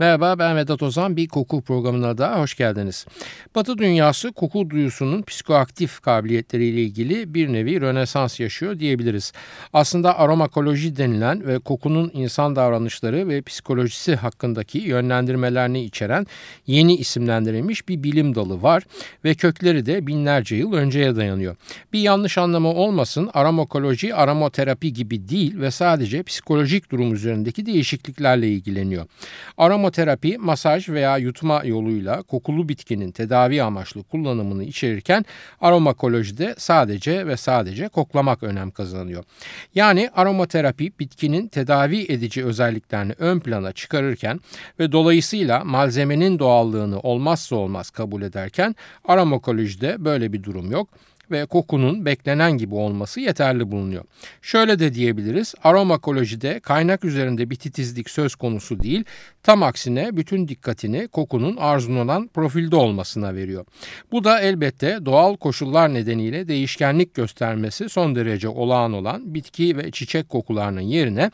Merhaba ben Vedat Ozan. Bir koku programına da hoş geldiniz. Batı dünyası koku duyusunun psikoaktif kabiliyetleriyle ilgili bir nevi rönesans yaşıyor diyebiliriz. Aslında aromakoloji denilen ve kokunun insan davranışları ve psikolojisi hakkındaki yönlendirmelerini içeren yeni isimlendirilmiş bir bilim dalı var ve kökleri de binlerce yıl önceye dayanıyor. Bir yanlış anlama olmasın aromakoloji aromaterapi gibi değil ve sadece psikolojik durum üzerindeki değişikliklerle ilgileniyor. Aroma Aromaterapi masaj veya yutma yoluyla kokulu bitkinin tedavi amaçlı kullanımını içerirken aromakolojide sadece ve sadece koklamak önem kazanıyor. Yani aromaterapi bitkinin tedavi edici özelliklerini ön plana çıkarırken ve dolayısıyla malzemenin doğallığını olmazsa olmaz kabul ederken aromakolojide böyle bir durum yok ve kokunun beklenen gibi olması yeterli bulunuyor. Şöyle de diyebiliriz aromakolojide kaynak üzerinde bir titizlik söz konusu değil tam aksine bütün dikkatini kokunun arzulanan profilde olmasına veriyor. Bu da elbette doğal koşullar nedeniyle değişkenlik göstermesi son derece olağan olan bitki ve çiçek kokularının yerine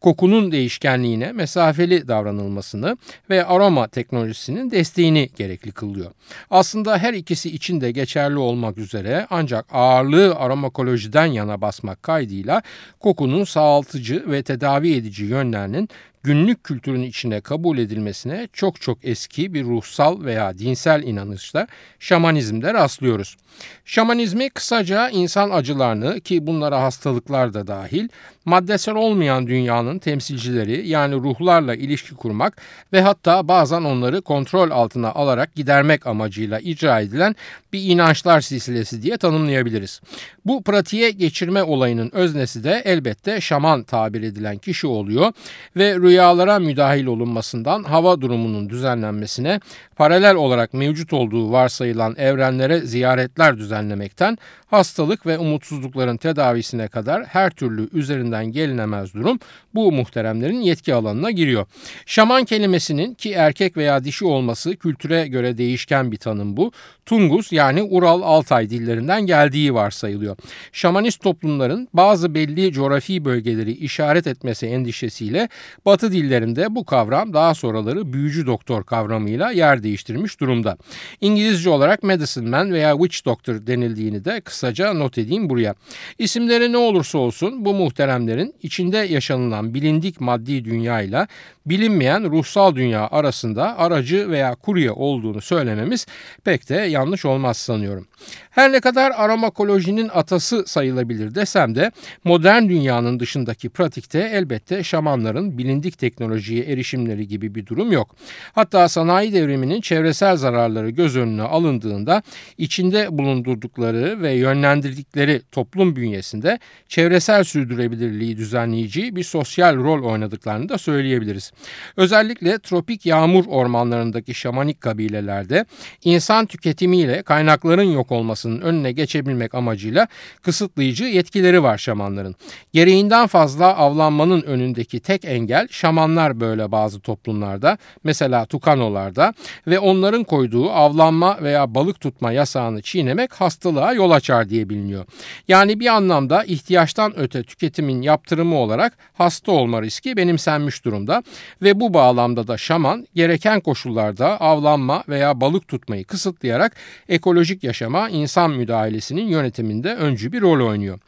kokunun değişkenliğine mesafeli davranılmasını ve aroma teknolojisinin desteğini gerekli kılıyor. Aslında her ikisi için de geçerli olmak üzere ancak ağırlığı aromakolojiden yana basmak kaydıyla kokunun sağaltıcı ve tedavi edici yönlerinin günlük kültürün içine kabul edilmesine çok çok eski bir ruhsal veya dinsel inanışla şamanizmde rastlıyoruz. Şamanizmi kısaca insan acılarını ki bunlara hastalıklar da dahil maddesel olmayan dünyanın temsilcileri yani ruhlarla ilişki kurmak ve hatta bazen onları kontrol altına alarak gidermek amacıyla icra edilen bir inançlar silsilesi diye tanımlayabiliriz. Bu pratiğe geçirme olayının öznesi de elbette şaman tabir edilen kişi oluyor ve rüyalara müdahil olunmasından hava durumunun düzenlenmesine paralel olarak mevcut olduğu varsayılan evrenlere ziyaretler düzenlemekten hastalık ve umutsuzlukların tedavisine kadar her türlü üzerinden gelinemez durum bu muhteremlerin yetki alanına giriyor. Şaman kelimesinin ki erkek veya dişi olması kültüre göre değişken bir tanım bu. Tungus yani Ural Altay dillerinden geldiği varsayılıyor. Şamanist toplumların bazı belli coğrafi bölgeleri işaret etmesi endişesiyle Batı dillerinde bu kavram daha sonraları büyücü doktor kavramıyla yer değiştirmiş durumda. İngilizce olarak medicine man veya witch doctor denildiğini de kısaca not edeyim buraya. İsimleri ne olursa olsun bu muhteremlerin içinde yaşanılan bilindik maddi dünya ile bilinmeyen ruhsal dünya arasında aracı veya kurye olduğunu söylememiz pek de yanlış olmaz sanıyorum. Her ne kadar aromakolojinin atası sayılabilir desem de modern dünyanın dışındaki pratikte elbette şamanların bilindik teknolojiye erişimleri gibi bir durum yok. Hatta sanayi devriminin çevresel zararları göz önüne alındığında içinde bulundurdukları ve yönlendirdikleri toplum bünyesinde çevresel sürdürülebilirliği düzenleyici bir sosyal rol oynadıklarını da söyleyebiliriz. Özellikle tropik yağmur ormanlarındaki şamanik kabilelerde insan tüketimiyle kaynakların yok olmasının önüne geçebilmek amacıyla kısıtlayıcı yetkileri var şamanların. Gereğinden fazla avlanmanın önündeki tek engel şamanlar böyle bazı toplumlarda mesela Tukanolarda ve onların koyduğu avlanma veya balık tutma yasağını çiğnemek hastalığa yol açar diye biliniyor. Yani bir anlamda ihtiyaçtan öte tüketimin yaptırımı olarak hasta olma riski benimsenmiş durumda ve bu bağlamda da şaman gereken koşullarda avlanma veya balık tutmayı kısıtlayarak ekolojik yaşama insan müdahalesinin yönetiminde öncü bir rol oynuyor.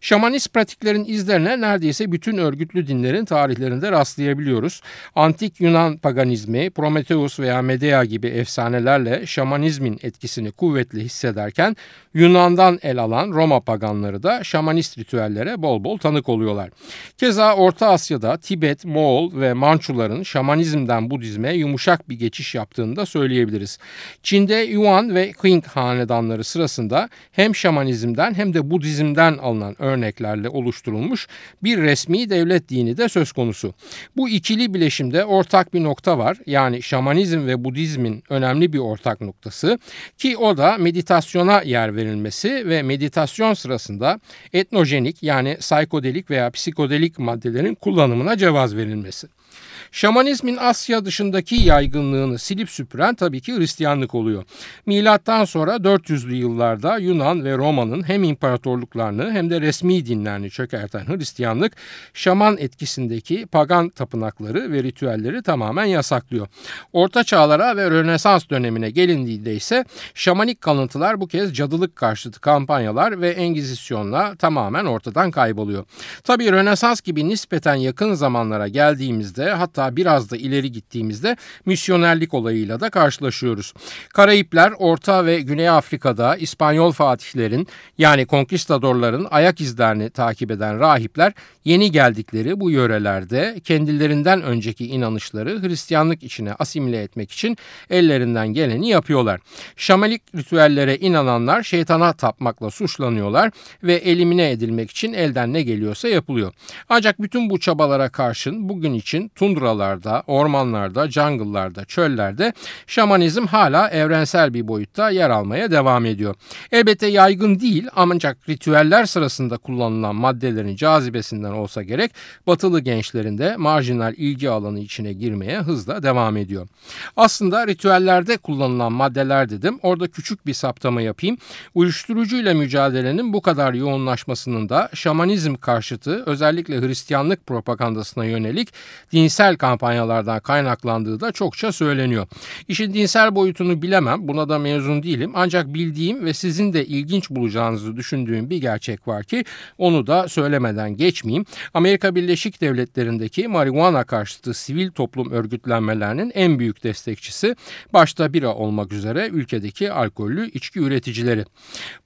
Şamanist pratiklerin izlerine neredeyse bütün örgütlü dinlerin tarihlerinde rastlayabiliyoruz. Antik Yunan paganizmi, Prometheus veya Medea gibi efsanelerle şamanizmin etkisini kuvvetli hissederken Yunan'dan el alan Roma paganları da şamanist ritüellere bol bol tanık oluyorlar. Keza Orta Asya'da Tibet, Moğol ve Mançuların şamanizmden Budizme yumuşak bir geçiş yaptığını da söyleyebiliriz. Çin'de Yuan ve Qing hanedanları sırasında hem şamanizmden hem de Budizm'den alınan örneklerle oluşturulmuş bir resmi devlet dini de söz konusu. Bu ikili bileşimde ortak bir nokta var. Yani şamanizm ve Budizmin önemli bir ortak noktası ki o da meditasyona yer verilmesi ve meditasyon sırasında etnojenik yani psikodelik veya psikodelik maddelerin kullanımına cevaz verilmesi. Şamanizmin Asya dışındaki yaygınlığını silip süpüren tabii ki Hristiyanlık oluyor. Milattan sonra 400'lü yıllarda Yunan ve Roma'nın hem imparatorluklarını hem de resmi dinlerini çökerten Hristiyanlık şaman etkisindeki pagan tapınakları ve ritüelleri tamamen yasaklıyor. Orta çağlara ve Rönesans dönemine gelindiğinde ise şamanik kalıntılar bu kez cadılık karşıtı kampanyalar ve engizisyonla tamamen ortadan kayboluyor. Tabii Rönesans gibi nispeten yakın zamanlara geldiğimizde hatta hatta biraz da ileri gittiğimizde misyonerlik olayıyla da karşılaşıyoruz. Karayipler Orta ve Güney Afrika'da İspanyol fatihlerin yani konkistadorların ayak izlerini takip eden rahipler yeni geldikleri bu yörelerde kendilerinden önceki inanışları Hristiyanlık içine asimile etmek için ellerinden geleni yapıyorlar. Şamalik ritüellere inananlar şeytana tapmakla suçlanıyorlar ve elimine edilmek için elden ne geliyorsa yapılıyor. Ancak bütün bu çabalara karşın bugün için tundra mağaralarda, ormanlarda, jungle'larda, çöllerde şamanizm hala evrensel bir boyutta yer almaya devam ediyor. Elbette yaygın değil ancak ritüeller sırasında kullanılan maddelerin cazibesinden olsa gerek batılı gençlerin de marjinal ilgi alanı içine girmeye hızla devam ediyor. Aslında ritüellerde kullanılan maddeler dedim. Orada küçük bir saptama yapayım. Uyuşturucuyla mücadelenin bu kadar yoğunlaşmasının da şamanizm karşıtı özellikle Hristiyanlık propagandasına yönelik dinsel kampanyalardan kaynaklandığı da çokça söyleniyor. İşin dinsel boyutunu bilemem, buna da mezun değilim. Ancak bildiğim ve sizin de ilginç bulacağınızı düşündüğüm bir gerçek var ki onu da söylemeden geçmeyeyim. Amerika Birleşik Devletleri'ndeki marihuana karşıtı sivil toplum örgütlenmelerinin en büyük destekçisi başta bira olmak üzere ülkedeki alkollü içki üreticileri.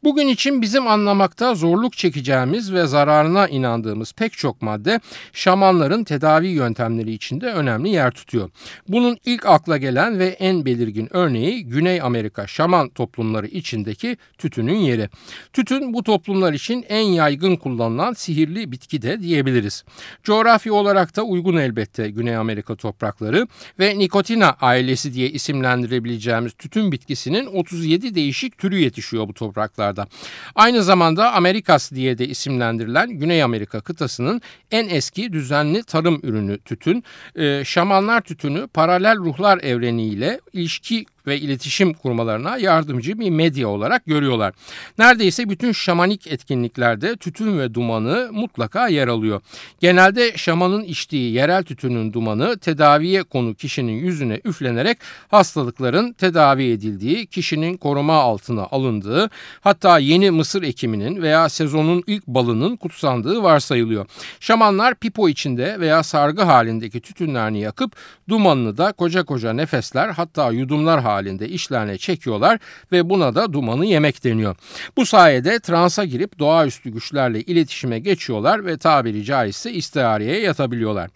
Bugün için bizim anlamakta zorluk çekeceğimiz ve zararına inandığımız pek çok madde şamanların tedavi yöntemleri içinde de önemli yer tutuyor. Bunun ilk akla gelen ve en belirgin örneği Güney Amerika şaman toplumları içindeki tütünün yeri. Tütün bu toplumlar için en yaygın kullanılan sihirli bitki de diyebiliriz. Coğrafi olarak da uygun elbette Güney Amerika toprakları ve nikotina ailesi diye isimlendirebileceğimiz tütün bitkisinin 37 değişik türü yetişiyor bu topraklarda. Aynı zamanda Amerikas diye de isimlendirilen Güney Amerika kıtasının en eski düzenli tarım ürünü tütün e, şamanlar tütünü paralel ruhlar evreniyle ilişki ve iletişim kurmalarına yardımcı bir medya olarak görüyorlar. Neredeyse bütün şamanik etkinliklerde tütün ve dumanı mutlaka yer alıyor. Genelde şamanın içtiği yerel tütünün dumanı tedaviye konu kişinin yüzüne üflenerek hastalıkların tedavi edildiği, kişinin koruma altına alındığı, hatta yeni mısır ekiminin veya sezonun ilk balının kutsandığı varsayılıyor. Şamanlar pipo içinde veya sargı halindeki tütünlerini yakıp dumanını da koca koca nefesler hatta yudumlar halinde halinde işlerine çekiyorlar ve buna da dumanı yemek deniyor. Bu sayede transa girip doğaüstü güçlerle iletişime geçiyorlar ve tabiri caizse istihareye yatabiliyorlar.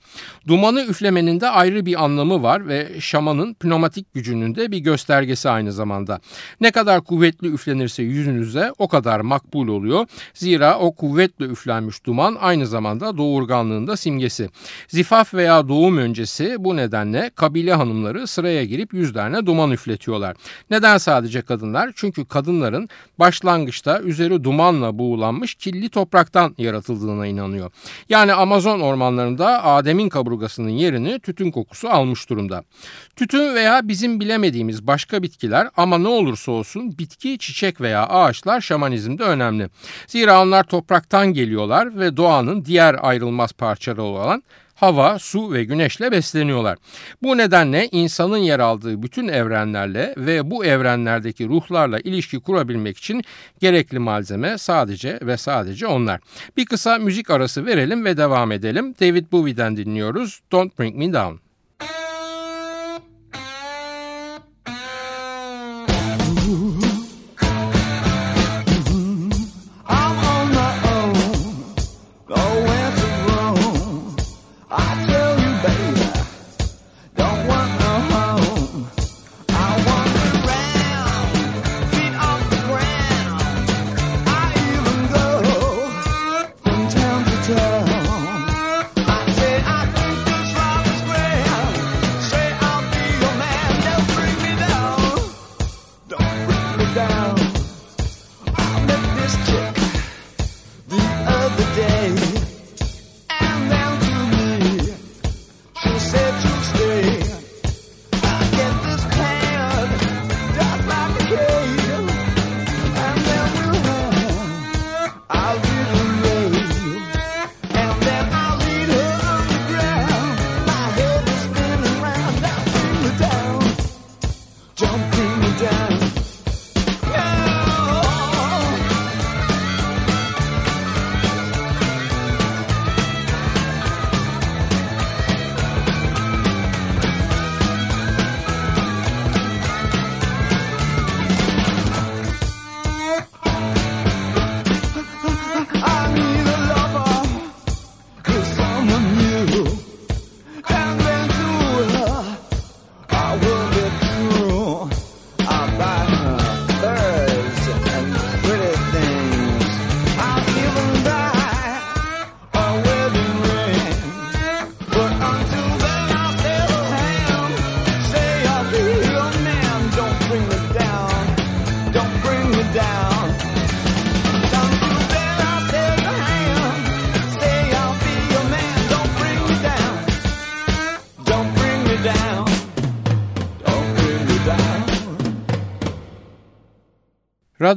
Dumanı üflemenin de ayrı bir anlamı var ve şamanın pneumatik gücünün de bir göstergesi aynı zamanda. Ne kadar kuvvetli üflenirse yüzünüze o kadar makbul oluyor. Zira o kuvvetle üflenmiş duman aynı zamanda doğurganlığında simgesi. Zifaf veya doğum öncesi bu nedenle kabile hanımları sıraya girip yüzlerine duman üfletiyor üfletiyorlar. Neden sadece kadınlar? Çünkü kadınların başlangıçta üzeri dumanla buğulanmış kirli topraktan yaratıldığına inanıyor. Yani Amazon ormanlarında Adem'in kaburgasının yerini tütün kokusu almış durumda. Tütün veya bizim bilemediğimiz başka bitkiler ama ne olursa olsun bitki, çiçek veya ağaçlar şamanizmde önemli. Zira onlar topraktan geliyorlar ve doğanın diğer ayrılmaz parçaları olan hava, su ve güneşle besleniyorlar. Bu nedenle insanın yer aldığı bütün evrenlerle ve bu evrenlerdeki ruhlarla ilişki kurabilmek için gerekli malzeme sadece ve sadece onlar. Bir kısa müzik arası verelim ve devam edelim. David Bowie'den dinliyoruz. Don't Bring Me Down. down. I met this chick.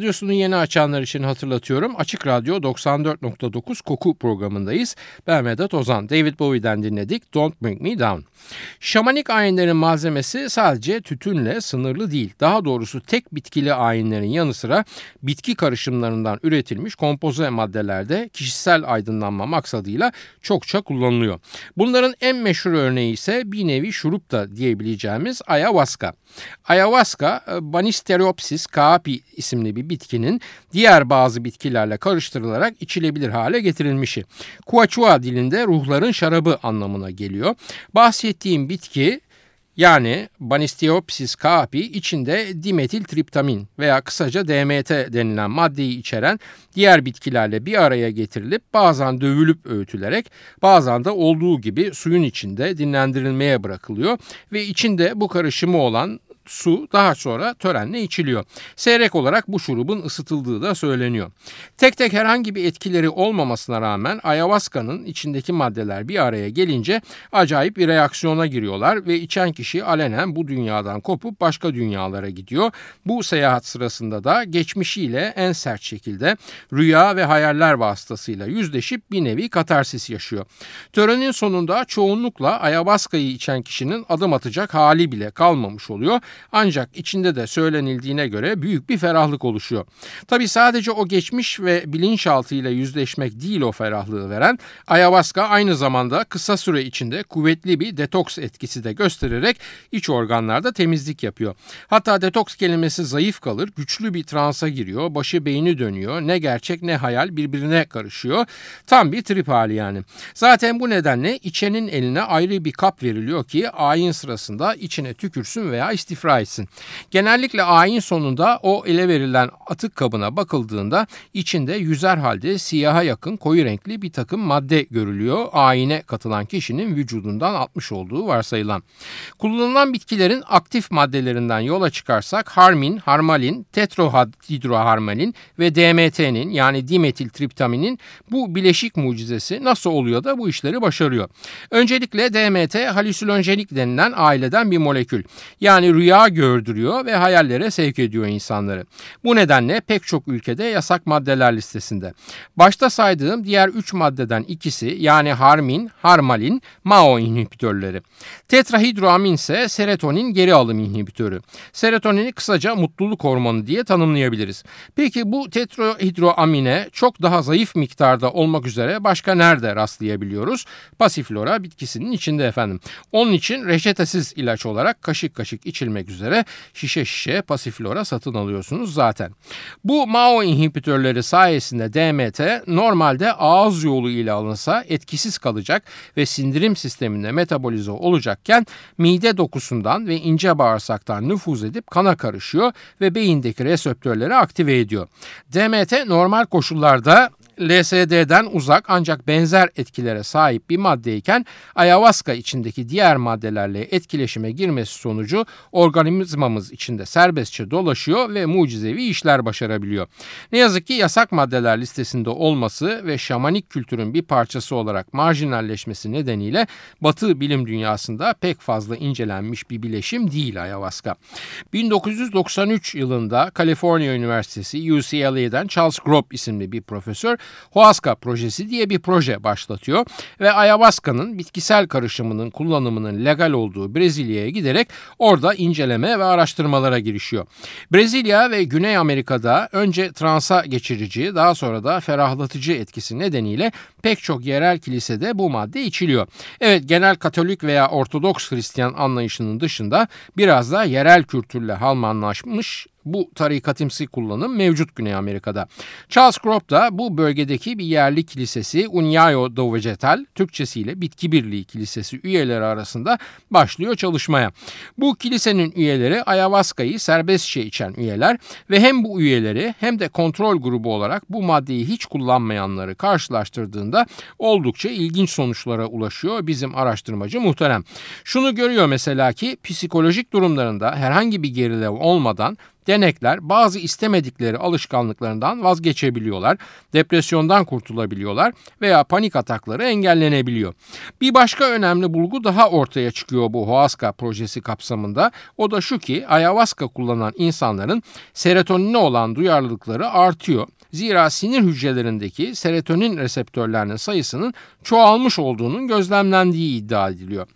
Radyosunu yeni açanlar için hatırlatıyorum. Açık Radyo 94.9 Koku programındayız. Ben Vedat Ozan. David Bowie'den dinledik Don't Bring Me Down. Şamanik ayinlerin malzemesi sadece tütünle sınırlı değil. Daha doğrusu tek bitkili ayinlerin yanı sıra bitki karışımlarından üretilmiş kompoze maddelerde kişisel aydınlanma maksadıyla çokça kullanılıyor. Bunların en meşhur örneği ise bir nevi şurup da diyebileceğimiz ayahuasca. Ayahuasca, e, Banistereopsis caapi isimli bir bitkinin diğer bazı bitkilerle karıştırılarak içilebilir hale getirilmişi. Quechua dilinde ruhların şarabı anlamına geliyor. Bahsettiğim bitki yani Banisteopsis caapi içinde dimetil triptamin veya kısaca DMT denilen maddeyi içeren diğer bitkilerle bir araya getirilip bazen dövülüp öğütülerek bazen de olduğu gibi suyun içinde dinlendirilmeye bırakılıyor ve içinde bu karışımı olan su daha sonra törenle içiliyor. Seyrek olarak bu şurubun ısıtıldığı da söyleniyor. Tek tek herhangi bir etkileri olmamasına rağmen ayahuasca'nın içindeki maddeler bir araya gelince acayip bir reaksiyona giriyorlar ve içen kişi alenen bu dünyadan kopup başka dünyalara gidiyor. Bu seyahat sırasında da geçmişiyle en sert şekilde rüya ve hayaller vasıtasıyla yüzleşip bir nevi katarsis yaşıyor. Törenin sonunda çoğunlukla ayahuasca'yı içen kişinin adım atacak hali bile kalmamış oluyor ancak içinde de söylenildiğine göre büyük bir ferahlık oluşuyor. Tabi sadece o geçmiş ve bilinçaltıyla yüzleşmek değil o ferahlığı veren, ayahuasca aynı zamanda kısa süre içinde kuvvetli bir detoks etkisi de göstererek iç organlarda temizlik yapıyor. Hatta detoks kelimesi zayıf kalır, güçlü bir transa giriyor, başı beyni dönüyor, ne gerçek ne hayal birbirine karışıyor. Tam bir trip hali yani. Zaten bu nedenle içenin eline ayrı bir kap veriliyor ki ayin sırasında içine tükürsün veya istifade ifra. Genellikle ayin sonunda o ele verilen atık kabına bakıldığında içinde yüzer halde siyaha yakın koyu renkli bir takım madde görülüyor. Ayine katılan kişinin vücudundan atmış olduğu varsayılan. Kullanılan bitkilerin aktif maddelerinden yola çıkarsak harmin, harmalin, tetrohidroharmalin ve DMT'nin yani dimetiltriptaminin bu bileşik mucizesi nasıl oluyor da bu işleri başarıyor. Öncelikle DMT halüsinojenik denilen aileden bir molekül. Yani rüya rüya gördürüyor ve hayallere sevk ediyor insanları. Bu nedenle pek çok ülkede yasak maddeler listesinde. Başta saydığım diğer 3 maddeden ikisi yani harmin, harmalin, MAO inhibitörleri. Tetrahidroamin ise serotonin geri alım inhibitörü. Serotonini kısaca mutluluk hormonu diye tanımlayabiliriz. Peki bu tetrahidroamine çok daha zayıf miktarda olmak üzere başka nerede rastlayabiliyoruz? Pasiflora bitkisinin içinde efendim. Onun için reçetesiz ilaç olarak kaşık kaşık içilmek edilmek üzere şişe şişe pasiflora satın alıyorsunuz zaten. Bu MAO inhibitörleri sayesinde DMT normalde ağız yolu ile alınsa etkisiz kalacak ve sindirim sisteminde metabolize olacakken mide dokusundan ve ince bağırsaktan nüfuz edip kana karışıyor ve beyindeki reseptörleri aktive ediyor. DMT normal koşullarda LSD'den uzak ancak benzer etkilere sahip bir maddeyken ayahuasca içindeki diğer maddelerle etkileşime girmesi sonucu organizmamız içinde serbestçe dolaşıyor ve mucizevi işler başarabiliyor. Ne yazık ki yasak maddeler listesinde olması ve şamanik kültürün bir parçası olarak marjinalleşmesi nedeniyle Batı bilim dünyasında pek fazla incelenmiş bir bileşim değil ayahuasca. 1993 yılında Kaliforniya Üniversitesi UCLA'den Charles Grob isimli bir profesör Huasca projesi diye bir proje başlatıyor ve ayahuasca'nın bitkisel karışımının kullanımının legal olduğu Brezilya'ya giderek orada inceleme ve araştırmalara girişiyor. Brezilya ve Güney Amerika'da önce transa geçirici daha sonra da ferahlatıcı etkisi nedeniyle pek çok yerel kilisede bu madde içiliyor. Evet genel Katolik veya Ortodoks Hristiyan anlayışının dışında biraz da yerel kültürle halmanlaşmış Bu tarikatimsi kullanım mevcut Güney Amerika'da. Charles Crop da bu bölgedeki bir yerli kilisesi Unyayo do Vegetal, Türkçesiyle Bitki Birliği Kilisesi üyeleri arasında başlıyor çalışmaya. Bu kilisenin üyeleri ayahuasca'yı serbestçe içen üyeler ve hem bu üyeleri hem de kontrol grubu olarak bu maddeyi hiç kullanmayanları karşılaştırdığında oldukça ilginç sonuçlara ulaşıyor bizim araştırmacı muhterem. Şunu görüyor mesela ki psikolojik durumlarında herhangi bir gerileme olmadan Denekler bazı istemedikleri alışkanlıklarından vazgeçebiliyorlar, depresyondan kurtulabiliyorlar veya panik atakları engellenebiliyor. Bir başka önemli bulgu daha ortaya çıkıyor bu Hoaska projesi kapsamında. O da şu ki ayahuasca kullanan insanların serotonine olan duyarlılıkları artıyor. Zira sinir hücrelerindeki serotonin reseptörlerinin sayısının çoğalmış olduğunun gözlemlendiği iddia ediliyor.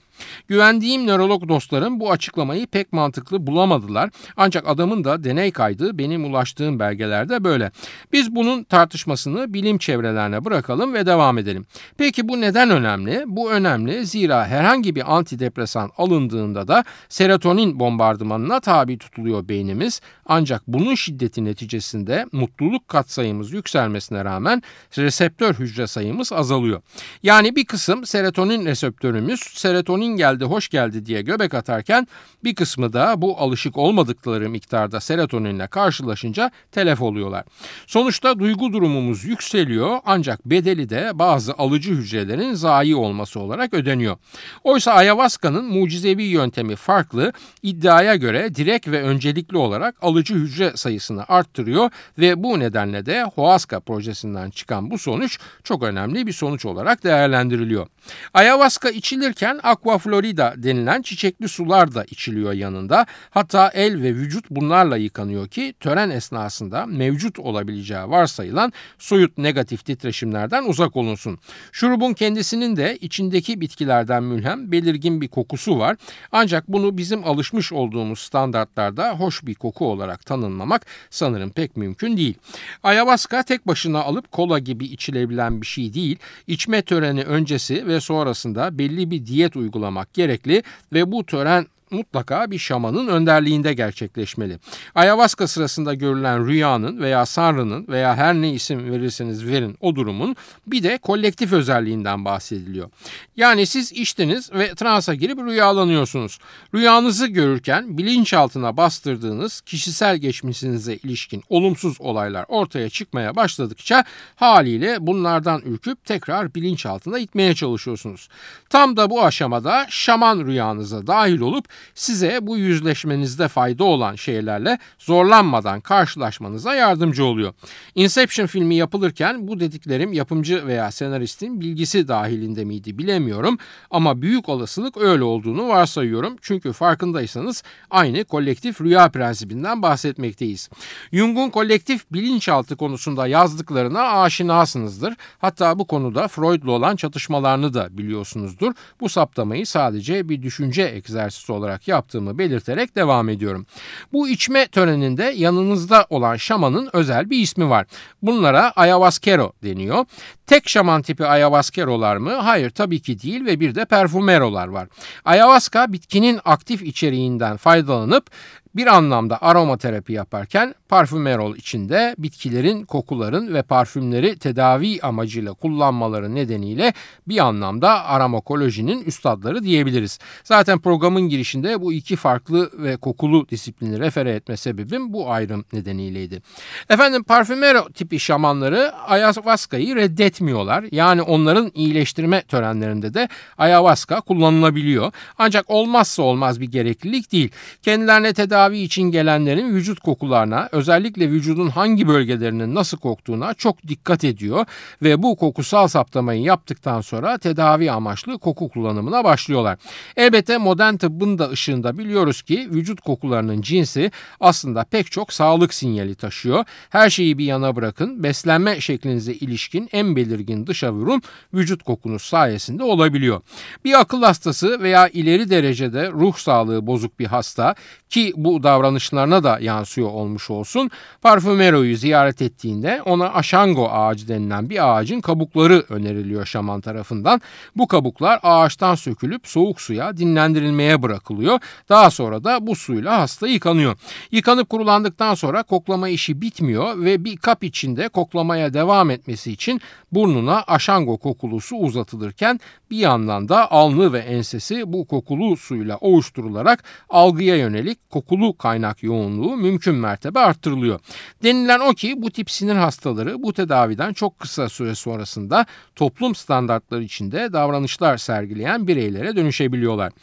Güvendiğim nörolog dostlarım bu açıklamayı pek mantıklı bulamadılar. Ancak adamın da deney kaydı benim ulaştığım belgelerde böyle. Biz bunun tartışmasını bilim çevrelerine bırakalım ve devam edelim. Peki bu neden önemli? Bu önemli zira herhangi bir antidepresan alındığında da serotonin bombardımanına tabi tutuluyor beynimiz. Ancak bunun şiddeti neticesinde mutluluk katsayımız yükselmesine rağmen reseptör hücre sayımız azalıyor. Yani bir kısım serotonin reseptörümüz serotonin serotonin geldi hoş geldi diye göbek atarken bir kısmı da bu alışık olmadıkları miktarda serotoninle karşılaşınca telef oluyorlar. Sonuçta duygu durumumuz yükseliyor ancak bedeli de bazı alıcı hücrelerin zayi olması olarak ödeniyor. Oysa ayahuasca'nın mucizevi yöntemi farklı iddiaya göre direkt ve öncelikli olarak alıcı hücre sayısını arttırıyor ve bu nedenle de Hoaska projesinden çıkan bu sonuç çok önemli bir sonuç olarak değerlendiriliyor. Ayahuasca içilirken aqua Florida denilen çiçekli sular da içiliyor yanında. Hatta el ve vücut bunlarla yıkanıyor ki tören esnasında mevcut olabileceği varsayılan soyut negatif titreşimlerden uzak olunsun. Şurubun kendisinin de içindeki bitkilerden mülhem belirgin bir kokusu var. Ancak bunu bizim alışmış olduğumuz standartlarda hoş bir koku olarak tanımlamak sanırım pek mümkün değil. Ayahuasca tek başına alıp kola gibi içilebilen bir şey değil. İçme töreni öncesi ve sonrasında belli bir diyet uygulaması uygulamak gerekli ve bu tören mutlaka bir şamanın önderliğinde gerçekleşmeli. Ayahuasca sırasında görülen rüyanın veya sanrının veya her ne isim verirseniz verin o durumun bir de kolektif özelliğinden bahsediliyor. Yani siz içtiniz ve transa girip rüyalanıyorsunuz. Rüyanızı görürken bilinçaltına bastırdığınız kişisel geçmişinize ilişkin olumsuz olaylar ortaya çıkmaya başladıkça haliyle bunlardan ürküp tekrar bilinçaltına itmeye çalışıyorsunuz. Tam da bu aşamada şaman rüyanıza dahil olup size bu yüzleşmenizde fayda olan şeylerle zorlanmadan karşılaşmanıza yardımcı oluyor. Inception filmi yapılırken bu dediklerim yapımcı veya senaristin bilgisi dahilinde miydi bilemiyorum ama büyük olasılık öyle olduğunu varsayıyorum. Çünkü farkındaysanız aynı kolektif rüya prensibinden bahsetmekteyiz. Jung'un kolektif bilinçaltı konusunda yazdıklarına aşinasınızdır. Hatta bu konuda Freud'la olan çatışmalarını da biliyorsunuzdur. Bu saptamayı sadece bir düşünce egzersizi olarak olarak yaptığımı belirterek devam ediyorum. Bu içme töreninde yanınızda olan şamanın özel bir ismi var. Bunlara ayahuasquero deniyor. Tek şaman tipi ayahuasquero'lar mı? Hayır tabii ki değil ve bir de perfumerolar var. Ayahuasca bitkinin aktif içeriğinden faydalanıp bir anlamda aromaterapi yaparken parfümerol içinde bitkilerin kokuların ve parfümleri tedavi amacıyla kullanmaları nedeniyle bir anlamda aromakolojinin üstadları diyebiliriz. Zaten programın girişinde bu iki farklı ve kokulu disiplini refere etme sebebim bu ayrım nedeniyleydi. Efendim parfümero tipi şamanları ayahuasca'yı reddetmiyorlar. Yani onların iyileştirme törenlerinde de ayahuasca kullanılabiliyor. Ancak olmazsa olmaz bir gereklilik değil. Kendilerine tedavi tedavi için gelenlerin vücut kokularına özellikle vücudun hangi bölgelerinin nasıl koktuğuna çok dikkat ediyor ve bu kokusal saptamayı yaptıktan sonra tedavi amaçlı koku kullanımına başlıyorlar. Elbette modern tıbbın da ışığında biliyoruz ki vücut kokularının cinsi aslında pek çok sağlık sinyali taşıyor. Her şeyi bir yana bırakın beslenme şeklinize ilişkin en belirgin dışa vurum vücut kokunuz sayesinde olabiliyor. Bir akıl hastası veya ileri derecede ruh sağlığı bozuk bir hasta ki bu bu davranışlarına da yansıyor olmuş olsun. Parfümero'yu ziyaret ettiğinde ona aşango ağacı denilen bir ağacın kabukları öneriliyor şaman tarafından. Bu kabuklar ağaçtan sökülüp soğuk suya dinlendirilmeye bırakılıyor. Daha sonra da bu suyla hasta yıkanıyor. Yıkanıp kurulandıktan sonra koklama işi bitmiyor ve bir kap içinde koklamaya devam etmesi için burnuna aşango kokulu su uzatılırken bir yandan da alnı ve ensesi bu kokulu suyla ovuşturularak algıya yönelik kokulu kaynak yoğunluğu mümkün mertebe arttırılıyor. Denilen o ki bu tip sinir hastaları bu tedaviden çok kısa süre sonrasında toplum standartları içinde davranışlar sergileyen bireylere dönüşebiliyorlar.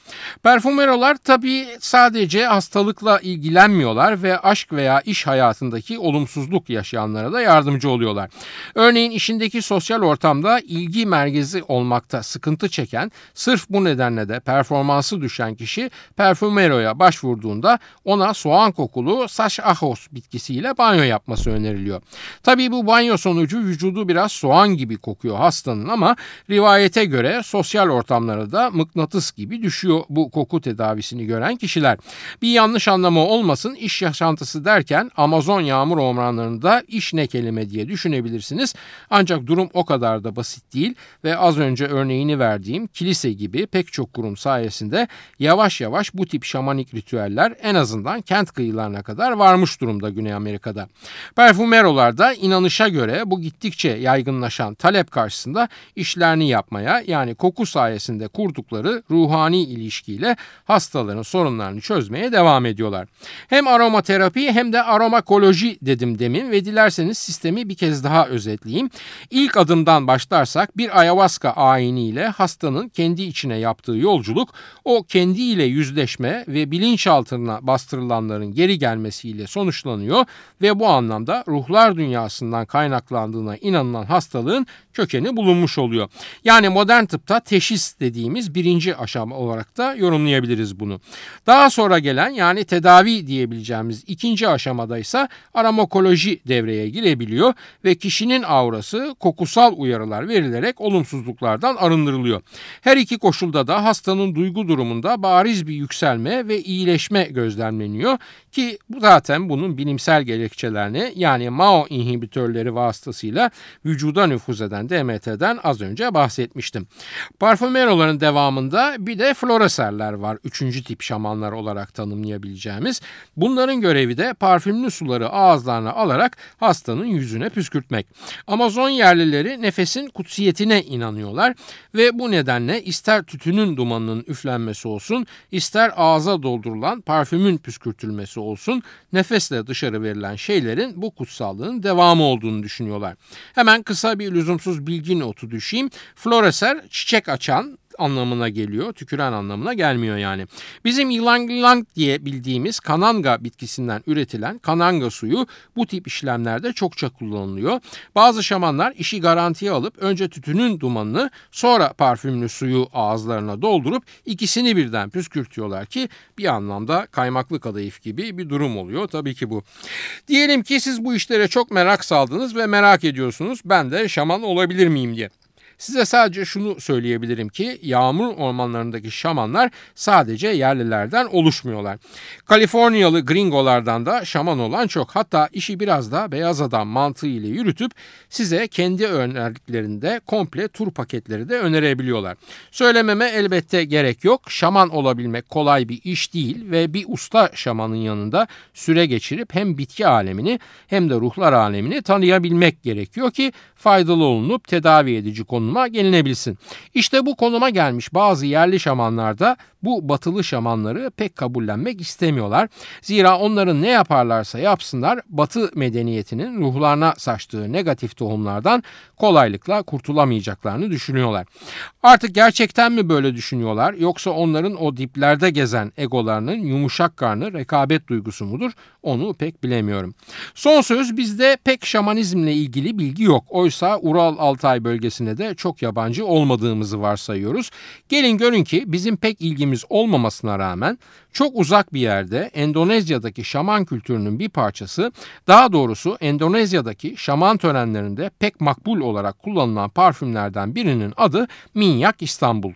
Parfümerolar tabii sadece hastalıkla ilgilenmiyorlar ve aşk veya iş hayatındaki olumsuzluk yaşayanlara da yardımcı oluyorlar. Örneğin işindeki sosyal ortamda ilgi merkezi olmakta sıkıntı çeken, sırf bu nedenle de performansı düşen kişi Parfümero'ya başvurduğunda ona soğan kokulu saç ahos bitkisiyle banyo yapması öneriliyor. Tabii bu banyo sonucu vücudu biraz soğan gibi kokuyor hastanın ama rivayete göre sosyal ortamlara da mıknatıs gibi düşüyor bu koku tedavisini gören kişiler. Bir yanlış anlama olmasın iş yaşantısı derken Amazon yağmur ormanlarında iş ne kelime diye düşünebilirsiniz. Ancak durum o kadar da basit değil ve az önce örneğini verdiğim kilise gibi pek çok kurum sayesinde yavaş yavaş bu tip şamanik ritüeller en azından kent kıyılarına kadar varmış durumda Güney Amerika'da. Parfümerolar inanışa göre bu gittikçe yaygınlaşan talep karşısında işlerini yapmaya yani koku sayesinde kurdukları ruhani ilişkiyle hastaların sorunlarını çözmeye devam ediyorlar. Hem aromaterapi hem de aromakoloji dedim demin ve dilerseniz sistemi bir kez daha özetleyeyim. İlk adımdan başlarsak bir ayahuasca ayiniyle hastanın kendi içine yaptığı yolculuk o kendiyle yüzleşme ve bilinçaltına bastırılanların geri gelmesiyle sonuçlanıyor ve bu anlamda ruhlar dünyasından kaynaklandığına inanılan hastalığın kökeni bulunmuş oluyor. Yani modern tıpta teşhis dediğimiz birinci aşama olarak da yorumlayabiliriz bunu. Daha sonra gelen yani tedavi diyebileceğimiz ikinci aşamada ise aromakoloji devreye girebiliyor ve kişinin aurası kokusal uyarılar verilerek olumsuzluklardan arındırılıyor. Her iki koşulda da hastanın duygu durumunda bariz bir yükselme ve iyileşme gözlemleniyor ki zaten bunun bilimsel gerekçelerini yani MAO inhibitörleri vasıtasıyla vücuda nüfuz eden DMT'den az önce bahsetmiştim. Parfümeroların devamında bir de floreserler var. Üçüncü tip şamanlar olarak tanımlayabileceğimiz. Bunların görevi de parfümlü suları ağızlarına alarak hastanın yüzüne püskürtmek. Amazon yerlileri nefesin kutsiyetine inanıyorlar ve bu nedenle ister tütünün dumanının üflenmesi olsun, ister ağza doldurulan parfümün püskürtülmesi olsun, nefesle dışarı verilen şeylerin bu kutsallığın devamı olduğunu düşünüyorlar. Hemen kısa bir lüzumsuz bilgi notu düşeyim. Floreser çiçek açan anlamına geliyor. Tüküren anlamına gelmiyor yani. Bizim yılan yılan diye bildiğimiz kananga bitkisinden üretilen kananga suyu bu tip işlemlerde çokça kullanılıyor. Bazı şamanlar işi garantiye alıp önce tütünün dumanını sonra parfümlü suyu ağızlarına doldurup ikisini birden püskürtüyorlar ki bir anlamda kaymaklı kadayıf gibi bir durum oluyor. Tabii ki bu. Diyelim ki siz bu işlere çok merak saldınız ve merak ediyorsunuz ben de şaman olabilir miyim diye. Size sadece şunu söyleyebilirim ki yağmur ormanlarındaki şamanlar sadece yerlilerden oluşmuyorlar. Kaliforniyalı gringolardan da şaman olan çok. Hatta işi biraz da beyaz adam mantığı ile yürütüp size kendi önerdiklerinde komple tur paketleri de önerebiliyorlar. Söylememe elbette gerek yok. Şaman olabilmek kolay bir iş değil ve bir usta şamanın yanında süre geçirip hem bitki alemini hem de ruhlar alemini tanıyabilmek gerekiyor ki faydalı olunup tedavi edici konuma gelinebilsin. İşte bu konuma gelmiş bazı yerli şamanlar da bu batılı şamanları pek kabullenmek istemiyorlar. Zira onların ne yaparlarsa yapsınlar batı medeniyetinin ruhlarına saçtığı negatif tohumlardan kolaylıkla kurtulamayacaklarını düşünüyorlar. Artık gerçekten mi böyle düşünüyorlar yoksa onların o diplerde gezen egolarının yumuşak karnı rekabet duygusu mudur onu pek bilemiyorum. Son söz bizde pek şamanizmle ilgili bilgi yok. Oysa Ural Altay bölgesinde de çok yabancı olmadığımızı varsayıyoruz. Gelin görün ki bizim pek ilgimiz olmamasına rağmen çok uzak bir yerde Endonezya'daki şaman kültürünün bir parçası, daha doğrusu Endonezya'daki şaman törenlerinde pek makbul olarak kullanılan parfümlerden birinin adı Minyak İstanbul.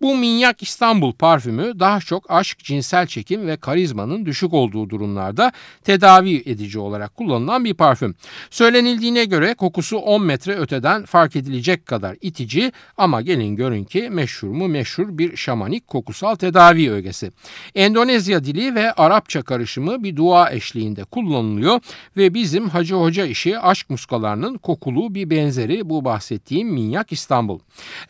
Bu Minyak İstanbul parfümü daha çok aşk, cinsel çekim ve karizmanın düşük olduğu durumlarda tedavi edici olarak kullanılan bir parfüm. Söylenildiğine göre kokusu 10 metre öteden fark edilecek kadar itici ama gelin görün ki meşhur mu meşhur bir şamanik kokusal tedavi ögesi. Endonezya dili ve Arapça karışımı bir dua eşliğinde kullanılıyor ve bizim Hacı Hoca işi aşk muskalarının kokulu bir benzeri bu bahsettiğim Minyak İstanbul.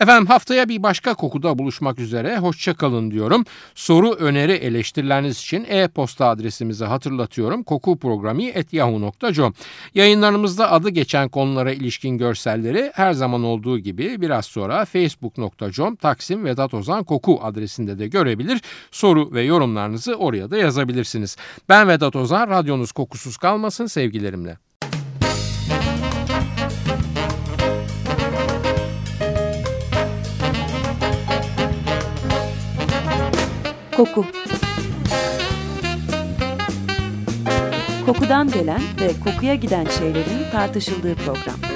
Efendim haftaya bir başka kokuda buluşmak üzere hoşçakalın diyorum. Soru, öneri, eleştirileriniz için e-posta adresimizi hatırlatıyorum. kokuprogrami.yahoo.com Yayınlarımızda adı geçen konulara ilişkin görselleri her zaman olduğu gibi biraz sonra facebook.com Taksim Vedat Ozan Koku adresinde de görebilir. Soru ve yorumlarınızı oraya da yazabilirsiniz. Ben Vedat Ozan, radyonuz kokusuz kalmasın sevgilerimle. Koku Kokudan gelen ve kokuya giden şeylerin tartışıldığı program.